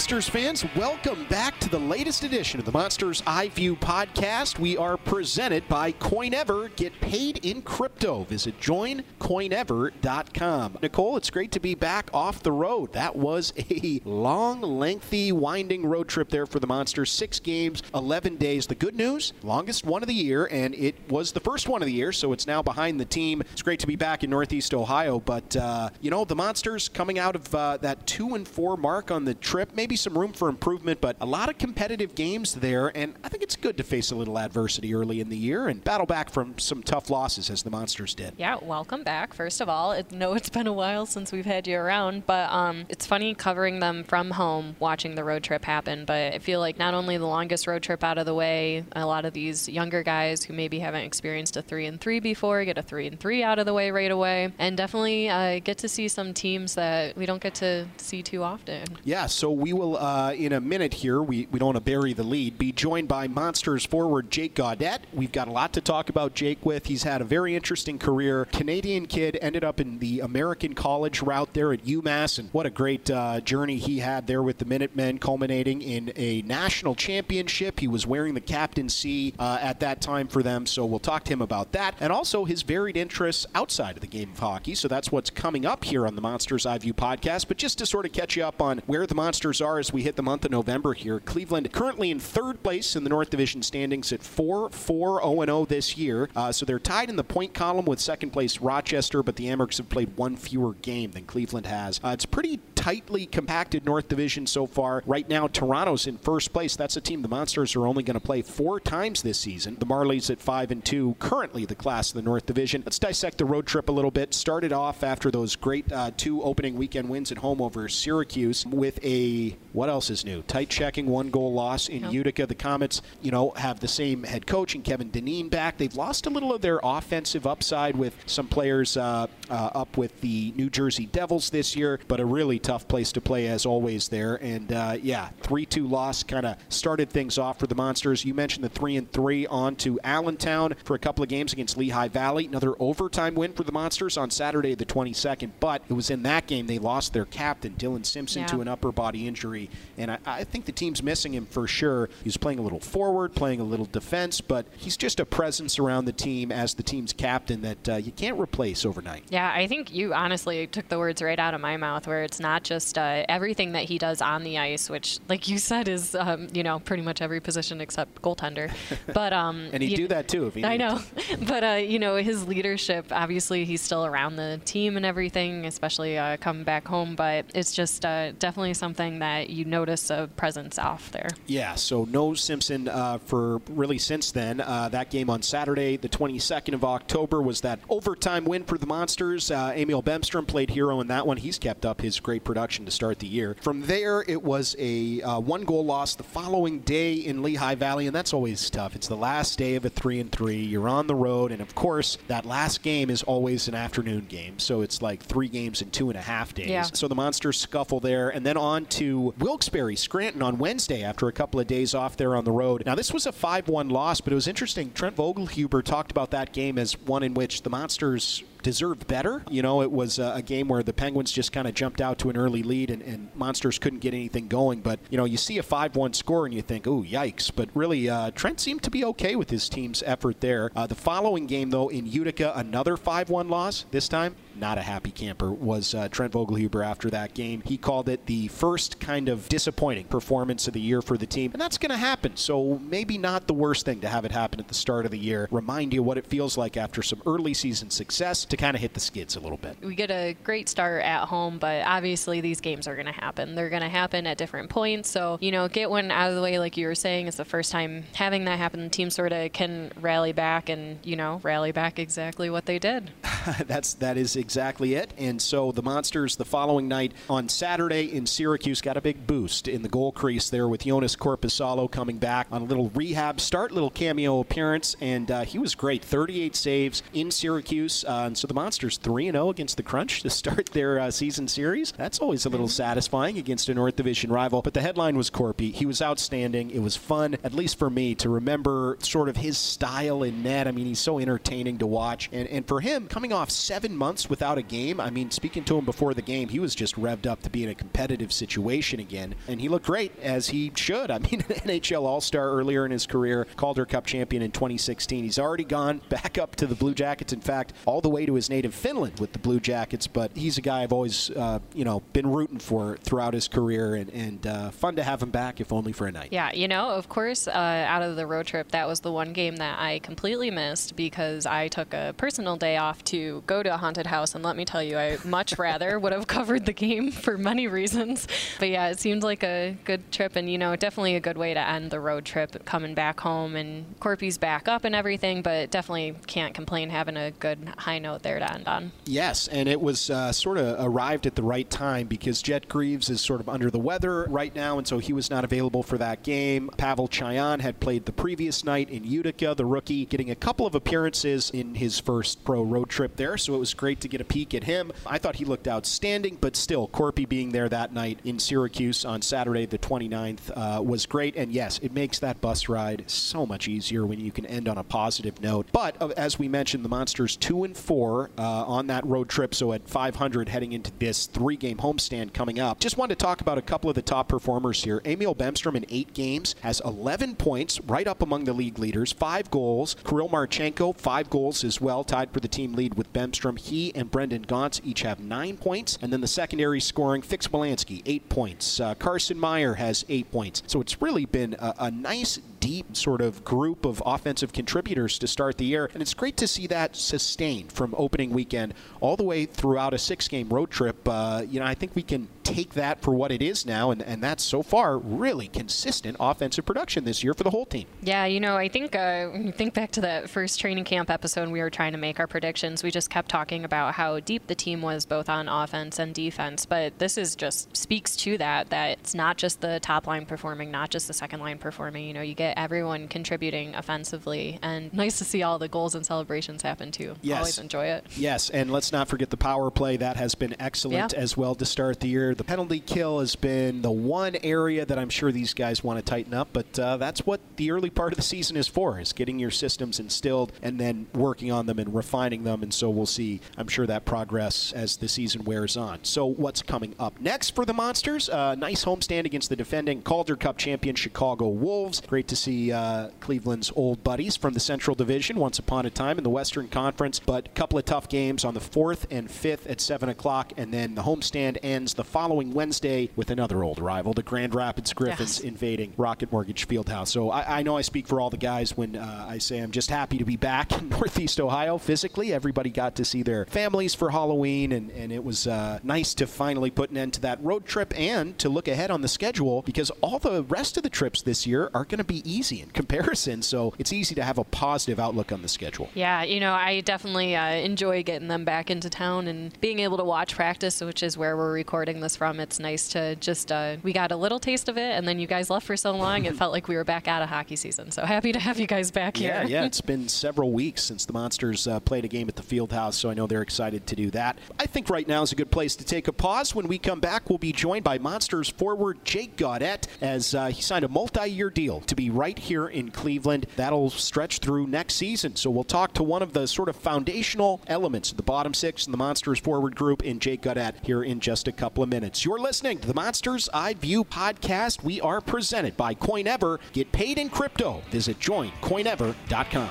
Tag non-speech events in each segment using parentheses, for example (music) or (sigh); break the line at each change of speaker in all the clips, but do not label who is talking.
Monsters fans, welcome back to the latest edition of the Monsters Eye View podcast. We are presented by CoinEver. Get paid in crypto. Visit joincoinever.com. Nicole, it's great to be back off the road. That was a long, lengthy, winding road trip there for the Monsters. Six games, 11 days. The good news, longest one of the year, and it was the first one of the year, so it's now behind the team. It's great to be back in Northeast Ohio, but, uh, you know, the Monsters coming out of uh, that 2 and 4 mark on the trip. Maybe some room for improvement, but a lot of competitive games there, and I think it's good to face a little adversity early in the year and battle back from some tough losses as the Monsters did.
Yeah, welcome back. First of all, I know it's been a while since we've had you around, but um, it's funny covering them from home, watching the road trip happen. But I feel like not only the longest road trip out of the way, a lot of these younger guys who maybe haven't experienced a three and three before get a three and three out of the way right away, and definitely uh, get to see some teams that we don't get to see too often.
Yeah, so we will, uh, in a minute here, we, we don't want to bury the lead, be joined by Monsters forward Jake Gaudet. We've got a lot to talk about Jake with. He's had a very interesting career. Canadian kid, ended up in the American college route there at UMass, and what a great uh, journey he had there with the Minutemen, culminating in a national championship. He was wearing the captaincy uh, at that time for them, so we'll talk to him about that, and also his varied interests outside of the game of hockey. So that's what's coming up here on the Monsters Eye View podcast. But just to sort of catch you up on where the Monsters are as we hit the month of November here, Cleveland currently in third place in the North Division standings at 4 4 0 0 this year. Uh, so they're tied in the point column with second place Rochester, but the Amerks have played one fewer game than Cleveland has. Uh, it's pretty tightly compacted North Division so far. Right now, Toronto's in first place. That's a team the Monsters are only going to play four times this season. The Marlies at 5 and 2, currently the class of the North Division. Let's dissect the road trip a little bit. Started off after those great uh, two opening weekend wins at home over Syracuse with a, what else is new? Tight checking one goal loss in
Yep.
Utica. The Comets, you know, have the same head coach and Kevin Dineen back. They've lost a little of their offensive upside with some players uh, uh, up with the New Jersey Devils this year, but a really tough place to play as always there. And uh, yeah, 3 2 loss kind of started things off for the Monsters. You mentioned the 3 and 3 on to Allentown for a couple of games against Lehigh Valley. Another overtime win for the Monsters on Saturday, the 22nd, but it was in that game they lost their captain, Dillon Simpson,
Yeah.
to an upper body injury. And I, I think the team's missing him for sure. He's playing a little forward, playing a little defense, but he's just a presence around the team as the team's captain that uh, you can't replace overnight.
Yeah, I think you honestly took the words right out of my mouth, where it's not just uh, everything that he does on the ice, which, like you said, is um, you know pretty much every position except goaltender. (laughs) But um,
And he'd do that too if he
I know, (laughs) but uh, you know his leadership. Obviously, he's still around the team and everything, especially uh, coming back home. But it's just uh, definitely something that you notice a presence off there.
Yeah, so no Simpson uh, for really since then. Uh, that game on Saturday, the 22nd of October, was that overtime win for the Monsters. Uh, Emil Bemstrom played hero in that one. He's kept up his great production to start the year. From there, it was a uh, one goal loss the following day in Lehigh Valley, and that's always tough. It's the last day of a 3 and 3. You're on the road, and of course, that last game is always an afternoon game. So it's like three games in two and a half days.
Yeah.
So the Monsters scuffle there, and then on to Wilkes-Barre, Scranton on Wednesday after a couple of days off there on the road. Now this was a 5-1 loss, but it was interesting. Trent Vogelhuber talked about that game as one in which the Monsters deserved better. You know, it was a, a game where the Penguins just kind of jumped out to an early lead and, and Monsters couldn't get anything going. But, you know, you see a 5 1 score and you think, oh, yikes. But really, uh, Trent seemed to be okay with his team's effort there. Uh, the following game, though, in Utica, another 5 1 loss. This time, not a happy camper was uh, Trent Vogelhuber after that game. He called it the first kind of disappointing performance of the year for the team, and that's going to happen. So maybe not the worst thing to have it happen at the start of the year. Remind you what it feels like after some early season success to kind of hit the skids a little bit.
we get a great start at home, but obviously these games are going to happen. They're going to happen at different points. So, you know, get one out of the way, like you were saying, it's the first time having that happen. The team sort of can rally back and, you know, rally back exactly what they did. (laughs)
That's that is exactly it. And so the Monsters the following night on Saturday in Syracuse got a big boost in the goal crease there with Joonas Korpisalo coming back on a little rehab start, little cameo appearance, and uh, he was great. 38 saves in Syracuse, uh, and so the Monsters 3 0 against the Crunch to start (laughs) their uh, season series. That's always a little satisfying against a North Division rival. But the headline was Corpy. He was outstanding. It was fun, at least for me, to remember sort of his style in net. I mean, he's so entertaining to watch, and and for him coming off seven months with without a game. I mean, speaking to him before the game, he was just revved up to be in a competitive situation again, and he looked great as he should. I mean, (laughs) an NHL All Star earlier in his career, Calder Cup champion in 2016. He's already gone (laughs) back up to the Blue Jackets. In fact, all the way to his native Finland with the Blue Jackets. But he's a guy I've always, uh, you know, been rooting for throughout his career, and, and uh, fun to have him back, if only for a night.
Yeah, you know, of course, uh, out of the road trip, that was the one game that I completely missed because I took a personal day off to go to a haunted house, and let me tell you, I much rather would have covered the game for many reasons. But yeah, it seemed like a good trip, and you know, definitely a good way to end the road trip, coming back home, and Corpy's back up and everything. But definitely can't complain having a good high note there to end on.
Yes, and it was uh, sort of arrived at the right time because Jet Greaves is sort of under the weather right now, and so he was not available for that game. Pavel Cajan had played the previous night in Utica, the rookie, getting a couple of appearances in his first pro road trip there, so it was great to get a peek at him. I thought he looked outstanding, but still, Corpy being there that night in Syracuse on Saturday, the 29th, uh, was great. And yes, it makes that bus ride so much easier when you can end on a positive note. But uh, as we mentioned, the Monsters two and four uh, on that road trip, so at 500 heading into this three-game homestand coming up. Just wanted to talk about a couple of the top performers here. Emil Bemstrom in eight games has 11 points, right up among the league leaders, five goals. Kirill Marchenko, five goals as well, tied for the team lead with Bemstrom. He and Brendan Gaunce each have nine points. And then the secondary scoring, Fix Wolansky, eight points. Uh, Carson Meyer has eight points. So it's really been a, a nice, deep sort of group of offensive contributors to start the year. And it's great to see that sustained from opening weekend all the way throughout a six game road trip. Uh, you know, I think we can take that for what it is now, and, and that's so far really consistent offensive production this year for the whole team.
Yeah, you know, I think uh, when you think back to that first training camp episode, we were trying to make our predictions. We just kept talking about how deep the team was both on offense and defense, but this is just speaks to that that it's not just the top line performing, not just the second line performing. You know, you get everyone contributing offensively, and (laughs) nice to see all the goals and celebrations happen too.
Yes.
Always enjoy it.
Yes, and let's not forget the power play. That has been excellent
Yeah.
as well to start the year. The penalty kill has been the one area that I'm sure these guys want to tighten up, but uh, that's what the early part of the season is for, is getting your systems instilled and then working on them and refining them. And so we'll see, I'm sure, that progress as the season wears on. So what's coming up next for the Monsters? Uh, nice homestand against the defending Calder Cup champion Chicago Wolves. Great to see uh, Cleveland's old buddies from the Central Division once upon a time in the Western Conference, but a couple of tough games on the 4th and 5th at 7 o'clock, and then the homestand ends the following Wednesday with another old rival, the Grand Rapids Griffins
Yes.
invading Rocket Mortgage Fieldhouse. So I, I know I speak for all the guys when uh, I say I'm just happy to be back in (laughs) Northeast Ohio physically. Everybody got to see their families for Halloween, and, and it was uh, nice to finally put an end to that road trip and to look ahead on the schedule because all the rest of the trips this year are going to be easy in comparison. So it's easy to have a positive outlook on the schedule.
Yeah, you know, I definitely uh, enjoy getting them back into town and being able to watch practice, which is where we're recording this from. It's nice to just, uh, we got a little taste of it, and then you guys left for so long, it (laughs) felt like we were back out of hockey season. So happy to have you guys back here.
Yeah, yeah. (laughs) It's been several weeks since the Monsters uh, played a game at the Field House, so I know they're excited to do that. I think right now is a good place to take a pause. When we come back, we'll be joined by Monsters forward Jake Gaudet as uh, he signed a multi-year deal to be right here in Cleveland. That'll stretch through next season. So we'll talk to one of the sort of foundational elements of the bottom six and the Monsters forward group in Jake Gaudet here in just a couple of minutes. You're listening to the Monsters Eye View podcast. We are presented by CoinEver. Get paid in crypto. Visit joincoinever.com.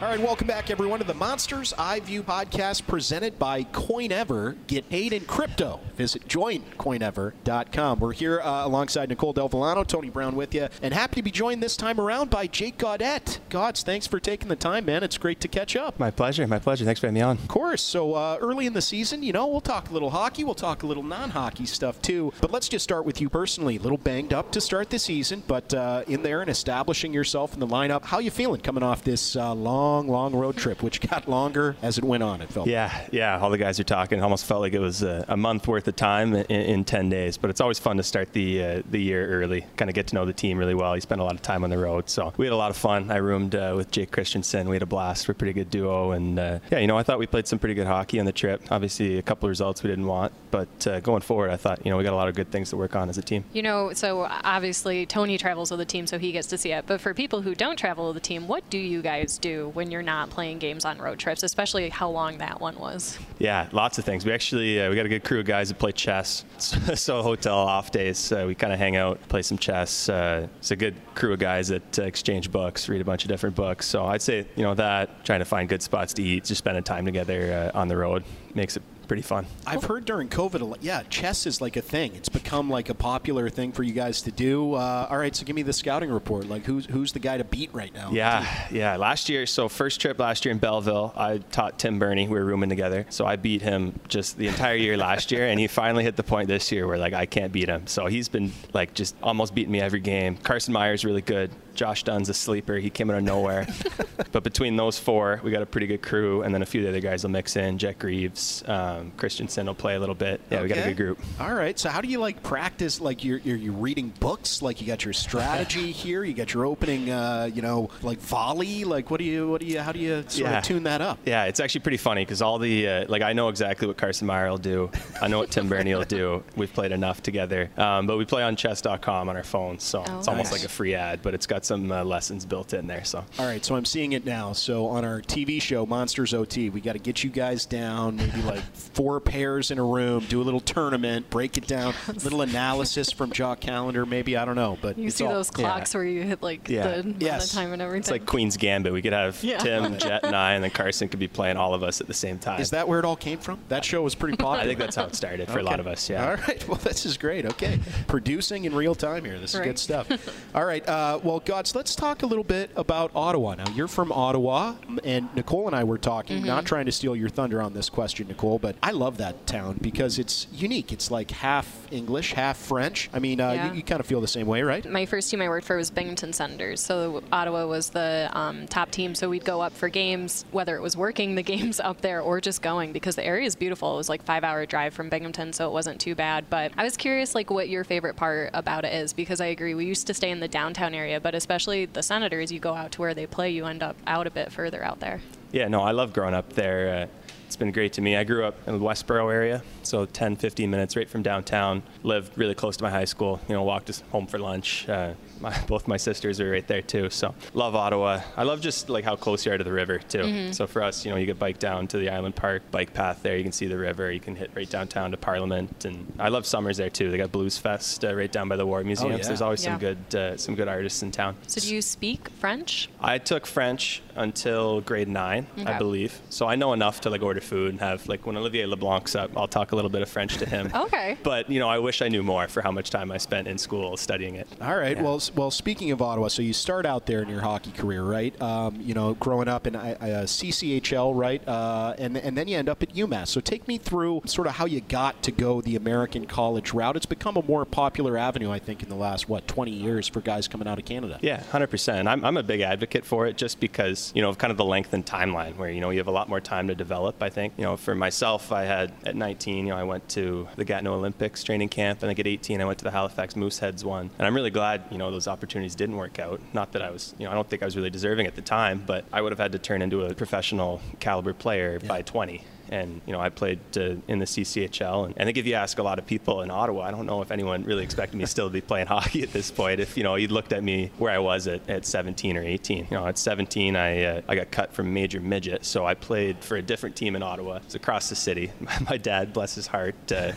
All right, welcome back, everyone, to the Monsters Eye View podcast presented by CoinEver. Get paid in crypto. Visit joincoinever.com. We're here uh, alongside Nicole Del Villano, Tony Brown with you, and happy to be joined this time around by Jake Gaudet. Gods, thanks for taking the time, man. It's great to catch up.
My pleasure. My pleasure. Thanks for having me on.
Of course. So uh, early in the season, you know, we'll talk a little hockey, we'll talk a little non-hockey stuff too. But let's just start with you personally. A little banged up to start the season, but uh, in there and establishing yourself in the lineup. How you feeling coming off this uh, long long, long road trip, which got longer as it went on. It felt.
Yeah, yeah. All the guys are talking. It almost felt like it was a, a month worth of time in, in, 10 days. But it's always fun to start the uh, the year early, kind of get to know the team really well. You spend a lot of time on the road, so we had a lot of fun. I roomed uh, with Jake Christiansen. We had a blast. We're a pretty good duo, and uh, yeah, you know, I thought we played some pretty good hockey on the trip. Obviously, a couple of results we didn't want, but uh, going forward, I thought you know we got a lot of good things to work on as a team.
You know, so obviously Tony travels with the team, so he gets to see it. But for people who don't travel with the team, what do you guys do when you're not playing games on road trips, especially how long that one was?
Yeah, lots of things. We actually uh, we got a good crew of guys that play chess. (laughs) so hotel off days, uh, we kind of hang out, play some chess. Uh, it's a good crew of guys that uh, exchange books, read a bunch of different books. So I'd say you know that trying to find good spots to eat, just spending time together uh, on the road makes it pretty fun.
I've heard during COVID, yeah, chess is like a thing. It's become like a popular thing for you guys to do. Uh, all right, so give me the scouting report. Like, who's who's the guy to beat right now?
Yeah, yeah. Last year, so first trip last year in Belleville, I taught Tim Berni. We were rooming together, so I beat him just the entire year last year, and he finally hit the point this year where like I can't beat him. So he's been like just almost beating me every game. Carson Meyer's really good. Josh Dunne's a sleeper. He came out of nowhere. (laughs) but between those four, we got a pretty good crew, and then a few of the other guys will mix in. Jet Greaves, um, Christiansen will play a little bit. Yeah, okay. we got a good group.
All right. So how do you like practice? Like you're, you're, you're reading books. Like you got your strategy (laughs) here. You got your opening. Uh, you know, like volley. Like what do you what do you how do you sort
yeah.
of tune that up?
Yeah, it's actually pretty funny because all the uh, like I know exactly what Carson Meyer will do. I know what Tim (laughs) Berni will do. We've played enough together. Um, but we play on chess.com on our phones, so oh, it's almost nice. like a free ad, but it's got some uh, lessons built in there. So.
All right, so I'm seeing it now. So on our TV show Monsters OT, we got to get you guys down, maybe like (laughs) four pairs in a room, do a little tournament, break it down, (laughs) little analysis from Jock Callander, maybe I don't know, but
you see
all,
those clocks yeah. where you hit like yeah. the yes. time and everything.
It's like Queen's Gambit. We could have yeah. Tim, (laughs) Jet, and I, and then Carson could be playing all of us at the same time.
Is that where it all came from? That show was pretty popular. (laughs)
I think that's how it started for okay. a lot of us. Yeah.
All right. Well, this is great. Okay, producing in real time here. This is right. good stuff. all right. Uh, well, gods, let's talk a little bit about Ottawa. Now, you're from Ottawa, and Nicole and I were talking, mm-hmm. not trying to steal your thunder on this question, Nicole, but I love that town because it's unique. It's like half English, half French. I mean, uh, yeah. you, you kind of feel the same way, right?
My first team I worked for was Binghamton Senators. So Ottawa was the um, top team. So we'd go up for games, whether it was working the (laughs) games up there or just going because the area is beautiful. It was like five hour drive from Binghamton, so it wasn't too bad. But I was curious, like, what your favorite part about it is because I agree. We used to stay in the downtown area, but especially the Senators, you go out to where they play, you end up out a bit further out there.
Yeah, no, I love growing up there. Uh, it's been great to me. I grew up in the Westboro area, so 10, 15 minutes right from downtown. Lived really close to my high school. You know, walked home for lunch. Uh, my, (laughs) both my sisters are right there too. So love Ottawa. I love just like how close you are to the river too. Mm-hmm. So for us, you know, you could bike down to the Island Park bike path there. You can see the river. You can hit right downtown to Parliament, and I love summers there too. They got Blues Fest uh, right down by the War Museum. Oh, yeah. So there's always yeah. some good uh, some good artists in town.
So do you speak French?
I took French until grade nine, okay. I believe. So I know enough to like order food and have like when Olivier Leblanc's up, I'll talk a little bit of French to him. (laughs)
okay.
But you know, I wish I knew more for how much time I spent in school studying it.
All right. Yeah. Well, well, speaking of Ottawa. So you start out there in your hockey career, right? Um, you know, growing up in uh, CCHL, right? Uh, and and then you end up at UMass. So take me through sort of how you got to go the American college route. It's become a more popular avenue, I think, in the last what 20 years for guys coming out of Canada.
Yeah, 100%. I'm I'm a big advocate for it, just because you know of kind of the length and timeline where you know you have a lot more time to develop. I think you know for myself, I had at 19, you know, I went to the Gatineau Olympics training camp, and I at 18, I went to the Halifax Mooseheads one, and I'm really glad you know those opportunities didn't work out. Not that I was, you know, I don't think I was really deserving at the time, but I would have had to turn into a professional caliber player yeah. by 20. And you know, I played uh, in the CCHL, and I think if you ask a lot of people in Ottawa, I don't know if anyone really expected me still to be playing (laughs) hockey at this point. If you know, you looked at me where I was at, at 17 or 18. You know, at 17, I uh, I got cut from major midget, so I played for a different team in Ottawa. It's across the city. (laughs) My dad, bless his heart, uh,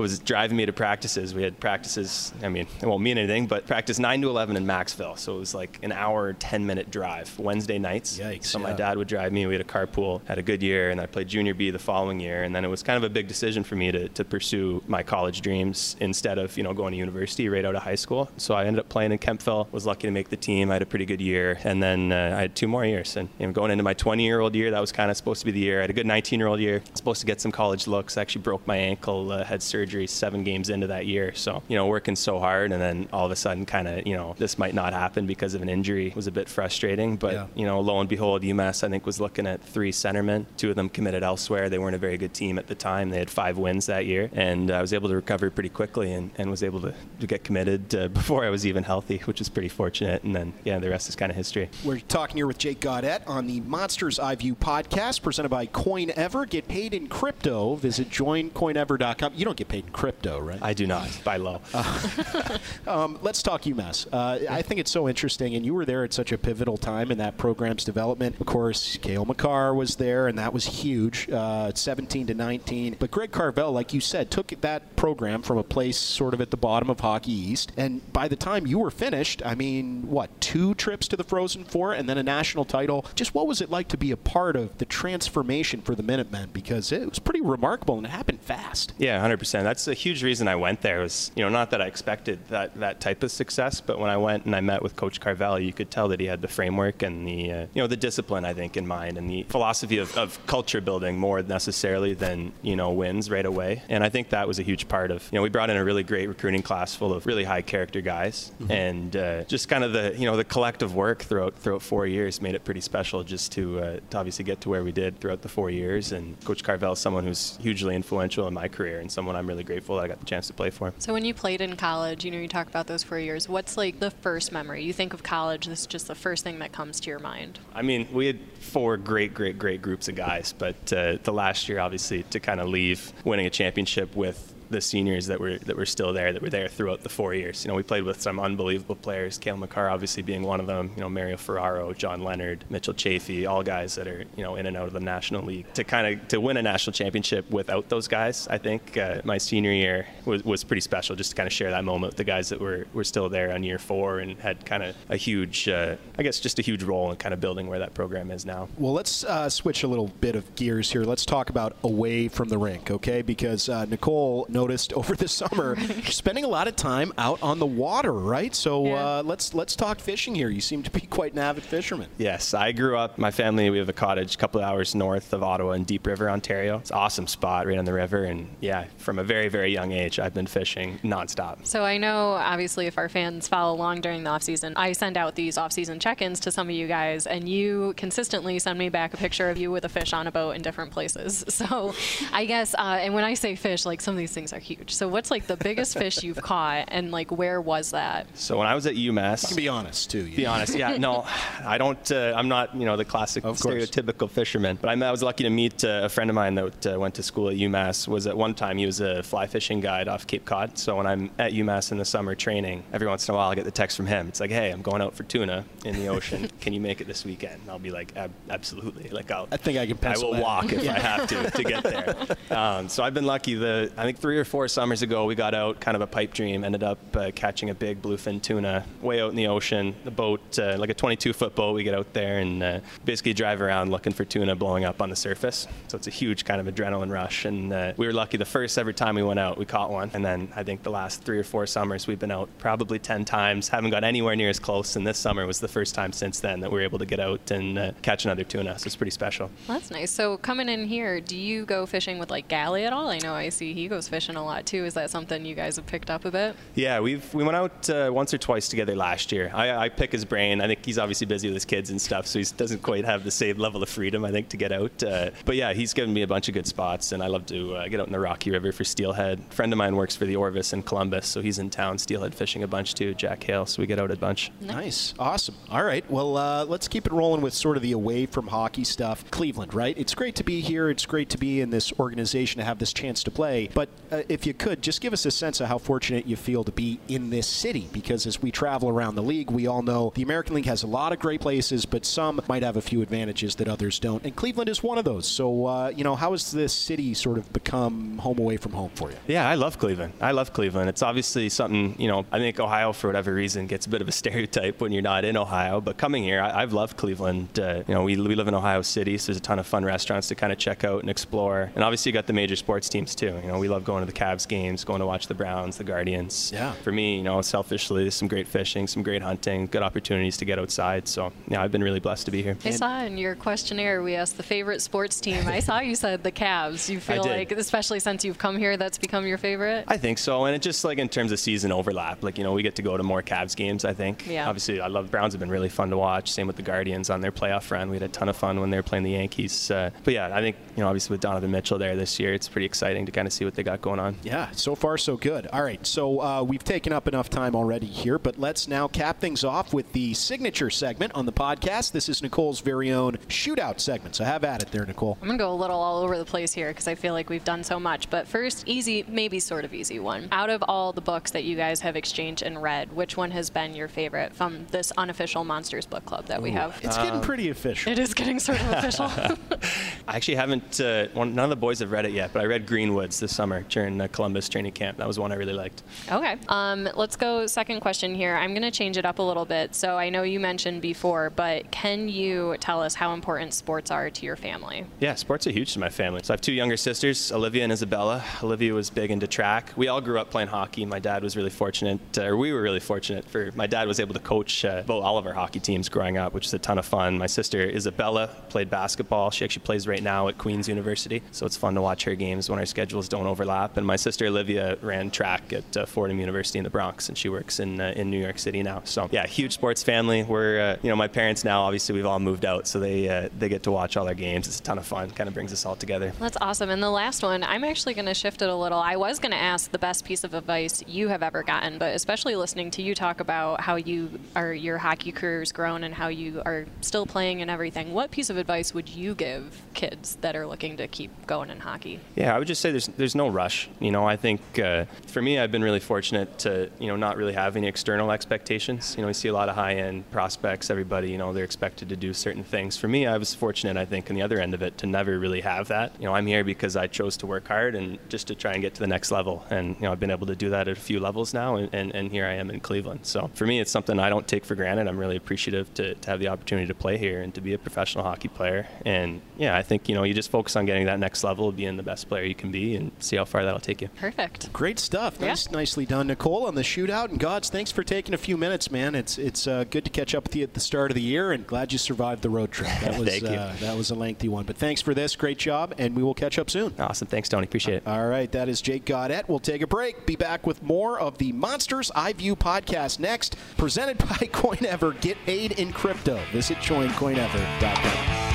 was driving me to practices. We had practices. I mean, it won't mean anything, but practice 9 to 11 in Maxville, so it was like an hour, 10 minute drive Wednesday nights.
Yikes!
So
yeah.
my dad would drive me. We had a carpool. Had a good year, and I played junior B the following year. And then it was kind of a big decision for me to, to pursue my college dreams instead of, you know, going to university right out of high school. So I ended up playing in Kemptville, was lucky to make the team. I had a pretty good year. And then uh, I had two more years. And you know, going into my 20 year old year, that was kind of supposed to be the year. I had a good 19 year old year, supposed to get some college looks. I actually broke my ankle, uh, had surgery surgery seven games into that year. So, you know, working so hard and then all of a sudden kind of, you know, this might not happen because of an injury was a bit frustrating. But,
Yeah.
you know, lo and behold, UMass, I think, was looking at three centermen. Two of them committed elsewhere. They weren't a very good team at the time. They had five wins that year. And I was able to recover pretty quickly and, and was able to, to get committed uh, (laughs) before I was even healthy, which was pretty fortunate. And then, yeah, the rest is kind of history.
We're talking here with Jake Gaudet on the Monsters Eye View podcast presented by CoinEver. Get paid in crypto. Visit joincoinever.com. You don't get paid in crypto, right?
I do not. Buy low. (laughs)
Um, let's talk UMass. Uh, I think it's so interesting, and you were there at such a pivotal time in that program's development. Of course, Cale Makar was there, and that was huge, uh, 17 to 19. But Greg Carvel, like you said, took that program from a place sort of at the bottom of Hockey East, and by the time you were finished, I mean, what, two trips to the Frozen Four, and then a national title. Just what was it like to be a part of the transformation for the Minutemen? Because it was pretty remarkable, and it happened fast.
Yeah, 100%. And that's a huge reason I went there. Was you know not that I expected that that type of success, but when I went and I met with Coach Carvel, you could tell that he had the framework and the uh, you know the discipline I think in mind and the philosophy of, of culture building more necessarily than you know wins right away. And I think that was a huge part of you know we brought in a really great recruiting class full of really high character guys, and uh, just kind of the you know the collective work throughout throughout four years made it pretty special just to, uh, to obviously get to where we did throughout the four years. And Coach Carvel is someone who's hugely influential in my career and someone I'm really grateful that I got the chance to play for.
So when you played in college, you know, you talk about those four years. What's like the first memory? You think of college, this is just the first thing that comes to your mind.
I mean, we had four great, great, great groups of guys, but uh, the last year, obviously, to kind of leave winning a championship with the seniors that were that were still there, that were there throughout the four years. You know, we played with some unbelievable players. Cale Makar, obviously, being one of them. You know, Mario Ferraro, John Leonard, Mitchell Chaffee, all guys that are you know in and out of the National League. To kind of to win a national championship without those guys, I think uh, my senior year was, was pretty special. Just to kind of share that moment with the guys that were were still there on year four and had kind of a huge, uh, I guess, just a huge role in kind of building where that program is now.
Well, let's uh, switch a little bit of gears here. Let's talk about away from the rink, okay? Because uh, Nicole noticed over the summer (laughs) spending a lot of time out on the water, right? So
Yeah.
uh, let's let's talk fishing here. You seem to be quite an avid fisherman.
Yes, I grew up. My family, we have a cottage a couple of hours north of Ottawa in Deep River, Ontario. It's an awesome spot right on the river, and yeah, from a very, very young age, I've been fishing nonstop.
So I know, obviously, if our fans follow along during the off season, I send out these off season check-ins to some of you guys, and you consistently send me back a picture of you with a fish on a boat in different places. (laughs) So I guess, uh, and when I say fish, like some of these things are huge. So what's like the biggest fish (laughs) you've caught, and like where was that?
So when I was at UMass,
You can be honest too.
be honest. Yeah, no, I don't. Uh, I'm not, you know, the classic
Of course.
stereotypical fisherman. But I, I was lucky to meet uh, a friend of mine that uh, went to school at UMass. Was at one time he was a fly fishing guide off Cape Cod. So when I'm at UMass in the summer training, every once in a while I get the text from him. It's like, hey, I'm going out for tuna in the ocean. (laughs) Can you make it this weekend? And I'll be like, Ab- absolutely. Like I'll.
I think I can
I will
that.
walk if I have to to get there. (laughs) Um, so I've been lucky. The I think three or four summers ago we got out, kind of a pipe dream. Ended up uh, catching a big bluefin tuna way out in the ocean. The boat, uh, like a 22 foot boat, we get out there and uh, basically drive around looking for tuna blowing up on the surface. So it's a huge kind of adrenaline rush. And uh, we were lucky. The first ever time we went out, we caught one. And then I think the last three or four summers we've been out probably 10 times. Haven't got anywhere near as close. And this summer was the first time since then that we were able to get out and uh, catch another tuna. So it's pretty special.
Well, that's nice. So coming in here, do you go fishing with like Galley at all? I know I see he goes fishing a lot too. Is that something you guys have picked up a bit?
Yeah, we've we went out uh, once or twice together last year. I, I pick his brain. I think he's obviously busy with his kids and stuff, so he doesn't quite have the same level of freedom I think to get out. Uh, but yeah, he's given me a bunch of good spots, and I love to uh, get out in the Rocky River for steelhead. A friend of mine works for the Orvis in Columbus, so he's in town steelhead fishing a bunch too. Jack Hale, so we get out a bunch.
Nice, awesome. All right, well, uh, let's keep it rolling with sort of the away from hockey stuff. Cleveland, right? It's great to be here. It's great to be in this organization to have this chance to play. But uh, if you could, just give us a sense of how fortunate you feel to be in this city, because as we travel around the league, we all know the American League has a lot of great places, but some might have a few advantages that others don't. And Cleveland is one of those. So, uh, you know, how has this city sort of become home away from home for you?
Yeah, I love Cleveland. I love Cleveland. It's obviously something, you know, I think Ohio, for whatever reason, gets a bit of a (laughs) stereotype when you're not in Ohio. But coming here, I, I've loved Cleveland. Uh, you know, we, we live in Ohio City, so there's a ton of fun restaurants to kind of check out and explore. And obviously, you got the major sports teams, too. You know, we love going going to the Cavs games, going to watch the Browns, the Guardians.
Yeah.
For me, you know, selfishly, some great fishing, some great hunting, good opportunities to get outside. So yeah, I've been really blessed to be here.
I saw in your questionnaire we asked the favorite sports team. I saw you said the Cavs. You (laughs) feel
did.
like, especially since you've come here, that's become your favorite.
I think so, and it just like in terms of season overlap, like you know we get to go to more Cavs games. I think.
Yeah.
Obviously, I love the Browns have been really fun to watch. Same with the Guardians on their playoff run. We had a ton of fun when they were playing the Yankees. Uh, but yeah, I think you know obviously with Donovan Mitchell there this year, it's pretty exciting to kind of see what they got going on.
Yeah, so far so good. All right, so uh, we've taken up enough time already here, but let's now cap things off with the signature segment on the podcast. This is Nicole's very own shootout segment. So have at it there, Nicole.
I'm gonna go a little all over the place here because I feel like we've done so much. But first, easy, maybe sort of easy one. Out of all the books that you guys have exchanged and read, which one has been your favorite from this unofficial Monsters book club that we have?
It's getting pretty official.
It is getting sort of (laughs) official. (laughs)
I actually haven't. Uh, one, none of the boys have read it yet, but I read Greenwoods this summer during uh, Columbus training camp. That was one I really liked.
Okay. Um, let's go second question here. I'm going to change it up a little bit. So I know you mentioned before, but can you tell us how important sports are to your family?
Yeah, sports are huge to my family. So I have two younger sisters, Olivia and Isabella. Olivia was big into track. We all grew up playing hockey. My dad was really fortunate, or we were really fortunate for my dad was able to coach uh, both all of our hockey teams growing up, which is a ton of fun. My sister Isabella played basketball. She actually plays right now at Queen's University, so it's fun to watch her games when our schedules don't overlap. And my sister Olivia ran track at uh, Fordham University in the Bronx, and she works in uh, in New York City now. So yeah, huge sports family. We're uh, you know my parents now obviously we've all moved out, so they uh, they get to watch all our games. It's a ton of fun. Kind of brings us all together.
That's awesome. And the last one, I'm actually going to shift it a little. I was going to ask the best piece of advice you have ever gotten, but especially listening to you talk about how you are your hockey career's grown and how you are still playing and everything. What piece of advice would you give kids that are looking to keep going in hockey?
Yeah, I would just say there's there's no rush. You know, I think uh, for me, I've been really fortunate to you know not really have any external expectations. You know, we see a lot of high-end prospects. Everybody, you know, they're expected to do certain things. For me, I was fortunate, I think, on the other end of it, to never really have that. You know, I'm here because I chose to work hard and just to try and get to the next level. And you know, I've been able to do that at a few levels now, and, and, and here I am in Cleveland. So for me, it's something I don't take for granted. I'm really appreciative to, to have the opportunity to play here and to be a professional hockey player. And yeah, I think you know, you just focus on getting that next level, being the best player you can be, and see how far that'll take you.
Perfect.
Great stuff.
Yeah.
Nice, nicely done, Nicole, on the shootout. And Gods, thanks for taking a few minutes, man. It's it's uh, good to catch up with you at the start of the year, and glad you survived the road trip. That (laughs) was
Thank you.
Uh, that was a lengthy one, but thanks for this. Great job, and we will catch up soon.
Awesome. Thanks, Tony. Appreciate it.
All right, that is Jake Gaudet. We'll take a break. Be back with more of the Monsters Eye View podcast next, presented (laughs) by CoinEver. Get paid in crypto. Visit joincoinever.com.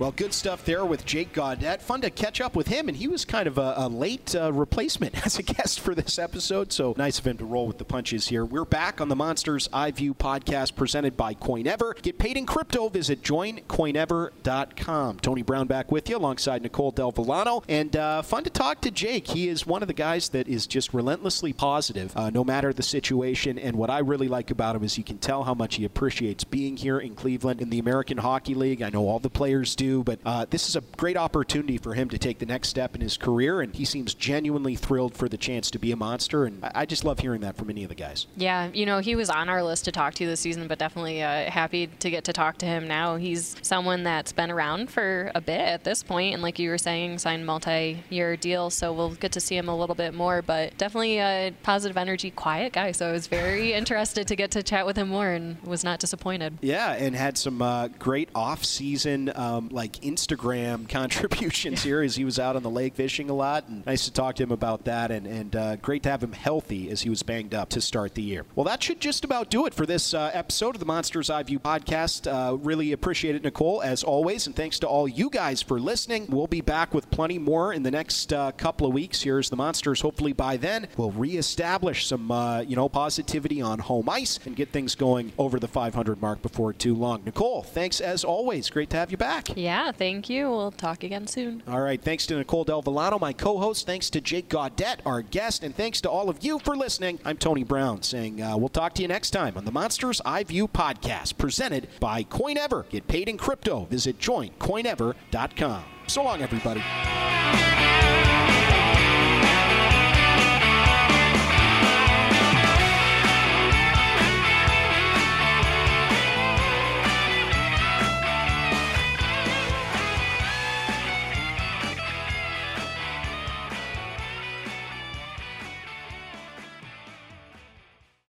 Well, good stuff there with Jake Gaudet. Fun to catch up with him, and he was kind of a, a late uh, replacement (laughs) as a guest for this episode, so nice of him to roll with the punches here. We're back on the Monsters Eye View podcast presented by CoinEver. Get paid in crypto. Visit joincoinever.com. Tony Brown back with you alongside Nicole Del Villano, and uh, fun to talk to Jake. He is one of the guys that is just relentlessly positive, uh, no matter the situation. And what I really like about him is you can tell how much he appreciates being here in Cleveland in the American Hockey League. I know all the players do, but uh, this is a great opportunity for him to take the next step in his career, and he seems genuinely thrilled for the chance to be a monster. And I, I just love hearing that from any of the guys.
Yeah, you know, he was on our list to talk to this season, but definitely uh, happy to get to talk to him now. He's someone that's been around for a bit at this point, and like you were saying, signed multi-year deal, so we'll get to see him a little bit more. But definitely a positive energy, quiet guy. So I was very (laughs) interested to get to chat with him more, and was not disappointed.
Yeah, and had some uh, great off-season um, like Instagram (laughs) contributions here as he was out on the lake fishing a lot. And nice to talk to him about that, and, and uh, great to have him healthy as he was banged up to start the year. Well, that should just about do it for this uh, episode of the Monsters Eye View podcast. Uh, really appreciate it, Nicole, as always, and thanks to all you guys for listening. We'll be back with plenty more in the next uh, couple of weeks. Here's the Monsters. Hopefully by then we'll reestablish some uh, you know positivity on home ice and get things going over the 500 mark before too long. Nicole, thanks as always. Great to have you back.
Yeah, thank you. We'll talk again soon.
All right. Thanks to Nicole Del Villano, my co host. Thanks to Jake Gaudet, our guest. And thanks to all of you for listening. I'm Tony Brown saying uh, we'll talk to you next time on the Monsters Eye View podcast presented by CoinEver. Get paid in crypto. Visit joincoinever.com. So long, everybody.